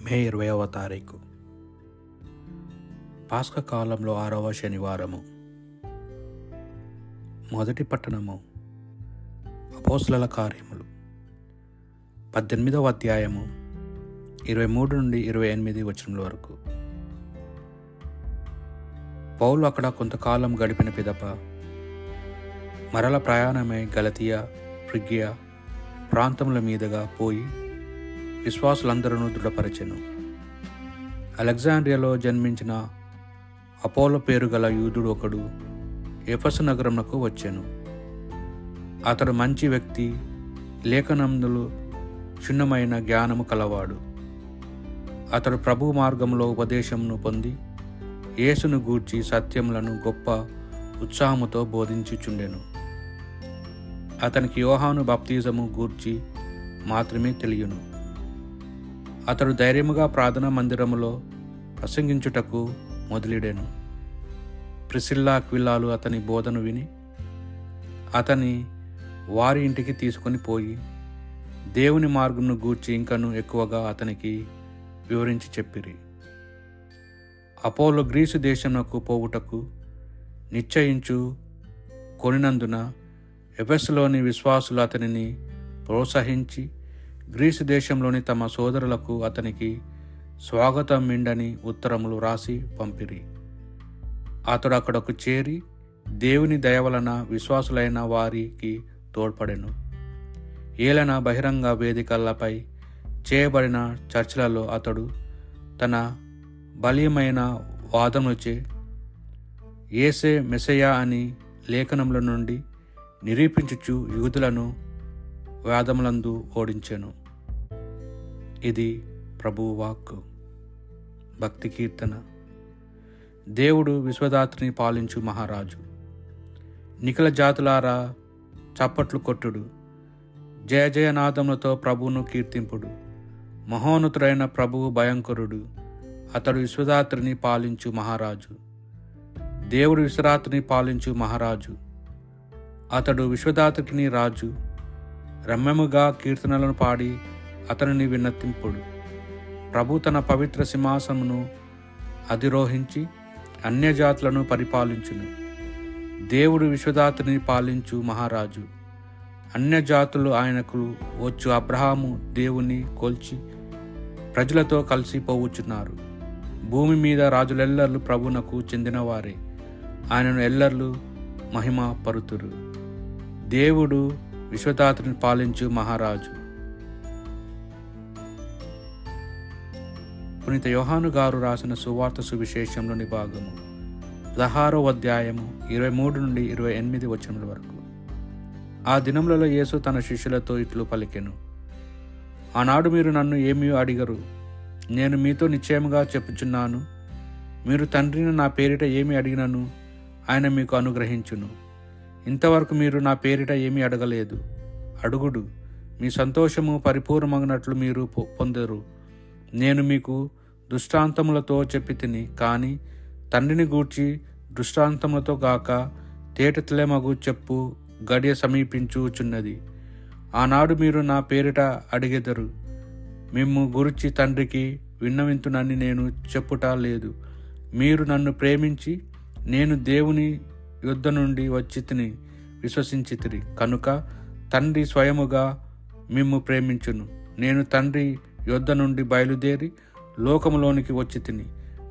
మే ఇరవైవ తారీఖు. పాస్క కాలంలో ఆరవ శనివారము. మొదటి పట్టణము అపోస్లల కార్యములు. పద్దెనిమిదవ అధ్యాయము ఇరవై మూడు నుండి ఇరవై ఎనిమిది వచనముల వరకు. పౌలు అక్కడ కొంతకాలం గడిపిన పిదప మరల ప్రయాణమై గలతియా ఫ్రిగ్గియా ప్రాంతముల మీదుగా పోయి విశ్వాసులందరూ దృఢపరచెను. అలెగ్జాండ్రియాలో జన్మించిన అపోలో పేరు గల యూదుడు ఒకడు ఎఫస్ నగరమునకు వచ్చాను. అతడు మంచి వ్యక్తి లేఖనందులు క్షుణ్ణమైన జ్ఞానము కలవాడు. అతడు ప్రభు మార్గంలో ఉపదేశమును పొంది యేసును గూర్చి సత్యములను గొప్ప ఉత్సాహముతో బోధించుచుండెను. అతనికి యోహాను బాప్తిజము గూర్చి మాత్రమే తెలియను. అతడు ధైర్యముగా ప్రార్థనా మందిరములో ప్రసంగించుటకు మొదలెడాను. ప్రిసిల్లా క్విల్లాలు అతని బోధను విని అతని వారి ఇంటికి తీసుకొని పోయి దేవుని మార్గంను గూర్చి ఇంకను ఎక్కువగా అతనికి వివరించి చెప్పిరి. అపోలో గ్రీసు దేశమునకు పోవుటకు నిశ్చయించు కొనినందున ఎఫెస్లోని విశ్వాసులు అతనిని ప్రోత్సహించి గ్రీసు దేశంలోని తమ సోదరులకు అతనికి స్వాగతం మిండని ఉత్తరములు రాసి పంపిరి. అతడు అక్కడకు చేరి దేవుని దయవలన విశ్వాసులైన వారికి తోడ్పడెను. ఏలన బహిరంగ వేదికలపై చేయబడిన చర్చలలో అతడు తన బలీయమైన వాదములచే ఏసే మెసయా అని లేఖనముల నుండి నిరూపించుచు యూదులను వేదములందు ఓడించెను. ఇది ప్రభువు వాక్ భక్తి కీర్తన. దేవుడు విశ్వదాత్రిని పాలించు మహారాజు. నిఖిల జాతులారా చప్పట్లు కొట్టుడు. జయ జయనాదములతో ప్రభువును కీర్తింపుడు. మహోన్నతుడైన ప్రభువు భయంకరుడు. అతడు విశ్వదాత్రిని పాలించు మహారాజు. దేవుడు విశ్వరాత్రిని పాలించు మహారాజు. అతడు విశ్వదాత్రికిని రాజు. రమ్యముగా కీర్తనలను పాడి అతనిని విన్నతింపుడు. ప్రభు తన పవిత్ర సింహాసమును అధిరోహించి అన్యజాతులను పరిపాలించును. దేవుడు విశ్వదాతుని పాలించు మహారాజు. అన్యజాతులు ఆయనకు వచ్చు అబ్రహాము దేవుని కొల్చి ప్రజలతో కలిసి పోవుచున్నారు. భూమి మీద రాజులెల్లర్లు ప్రభునకు చెందినవారే. ఆయనను ఎల్లర్లు మహిమ పరుతురు దేవుడు విశ్వదాతుని పాలించు మహారాజు. పునీత యోహాను గారు రాసిన సువార్త సువిశేషంలోని భాగము పదహారో అధ్యాయము ఇరవై మూడు నుండి ఇరవై ఎనిమిది వచనముల వరకు. ఆ దినములలో యేసు తన శిష్యులతో ఇట్లు పలికెను. ఆనాడు మీరు నన్ను ఏమీ అడిగరు? నేను మీతో నిశ్చయముగా చెప్పుచున్నాను. మీరు తండ్రిని నా పేరిట ఏమి అడిగినను? ఆయన మీకు అనుగ్రహించును. ఇంతవరకు మీరు నా పేరిట ఏమీ అడగలేదు. అడుగుడు మీ సంతోషము పరిపూర్ణమగినట్లు మీరు పొందరు. నేను మీకు దృష్టాంతములతో చెప్పి తిని కానీ తండ్రిని గూర్చి దృష్టాంతములతో గాక తేటతెలమగు చెప్పు గడియ సమీపించుచున్నది. ఆనాడు మీరు నా పేరిట అడిగెదరు. మిమ్ము గురించి తండ్రికి విన్నవింతునని నేను చెప్పుట లేదు. మీరు నన్ను ప్రేమించి నేను దేవుని యుద్ధ నుండి వచ్చితిని విశ్వసించితిరి కనుక తండ్రి స్వయముగా మిమ్ము ప్రేమించును. నేను తండ్రి యుద్ధ నుండి బయలుదేరి లోకంలోనికి వచ్చి తిని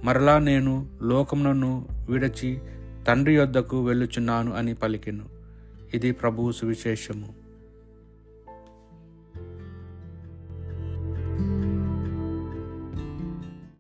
మరలా నేను లోకమునను విడచి తండ్రి యొద్దకు వెళ్ళుచున్నాను అని పలికెను. ఇది ప్రభువు సువిశేషము.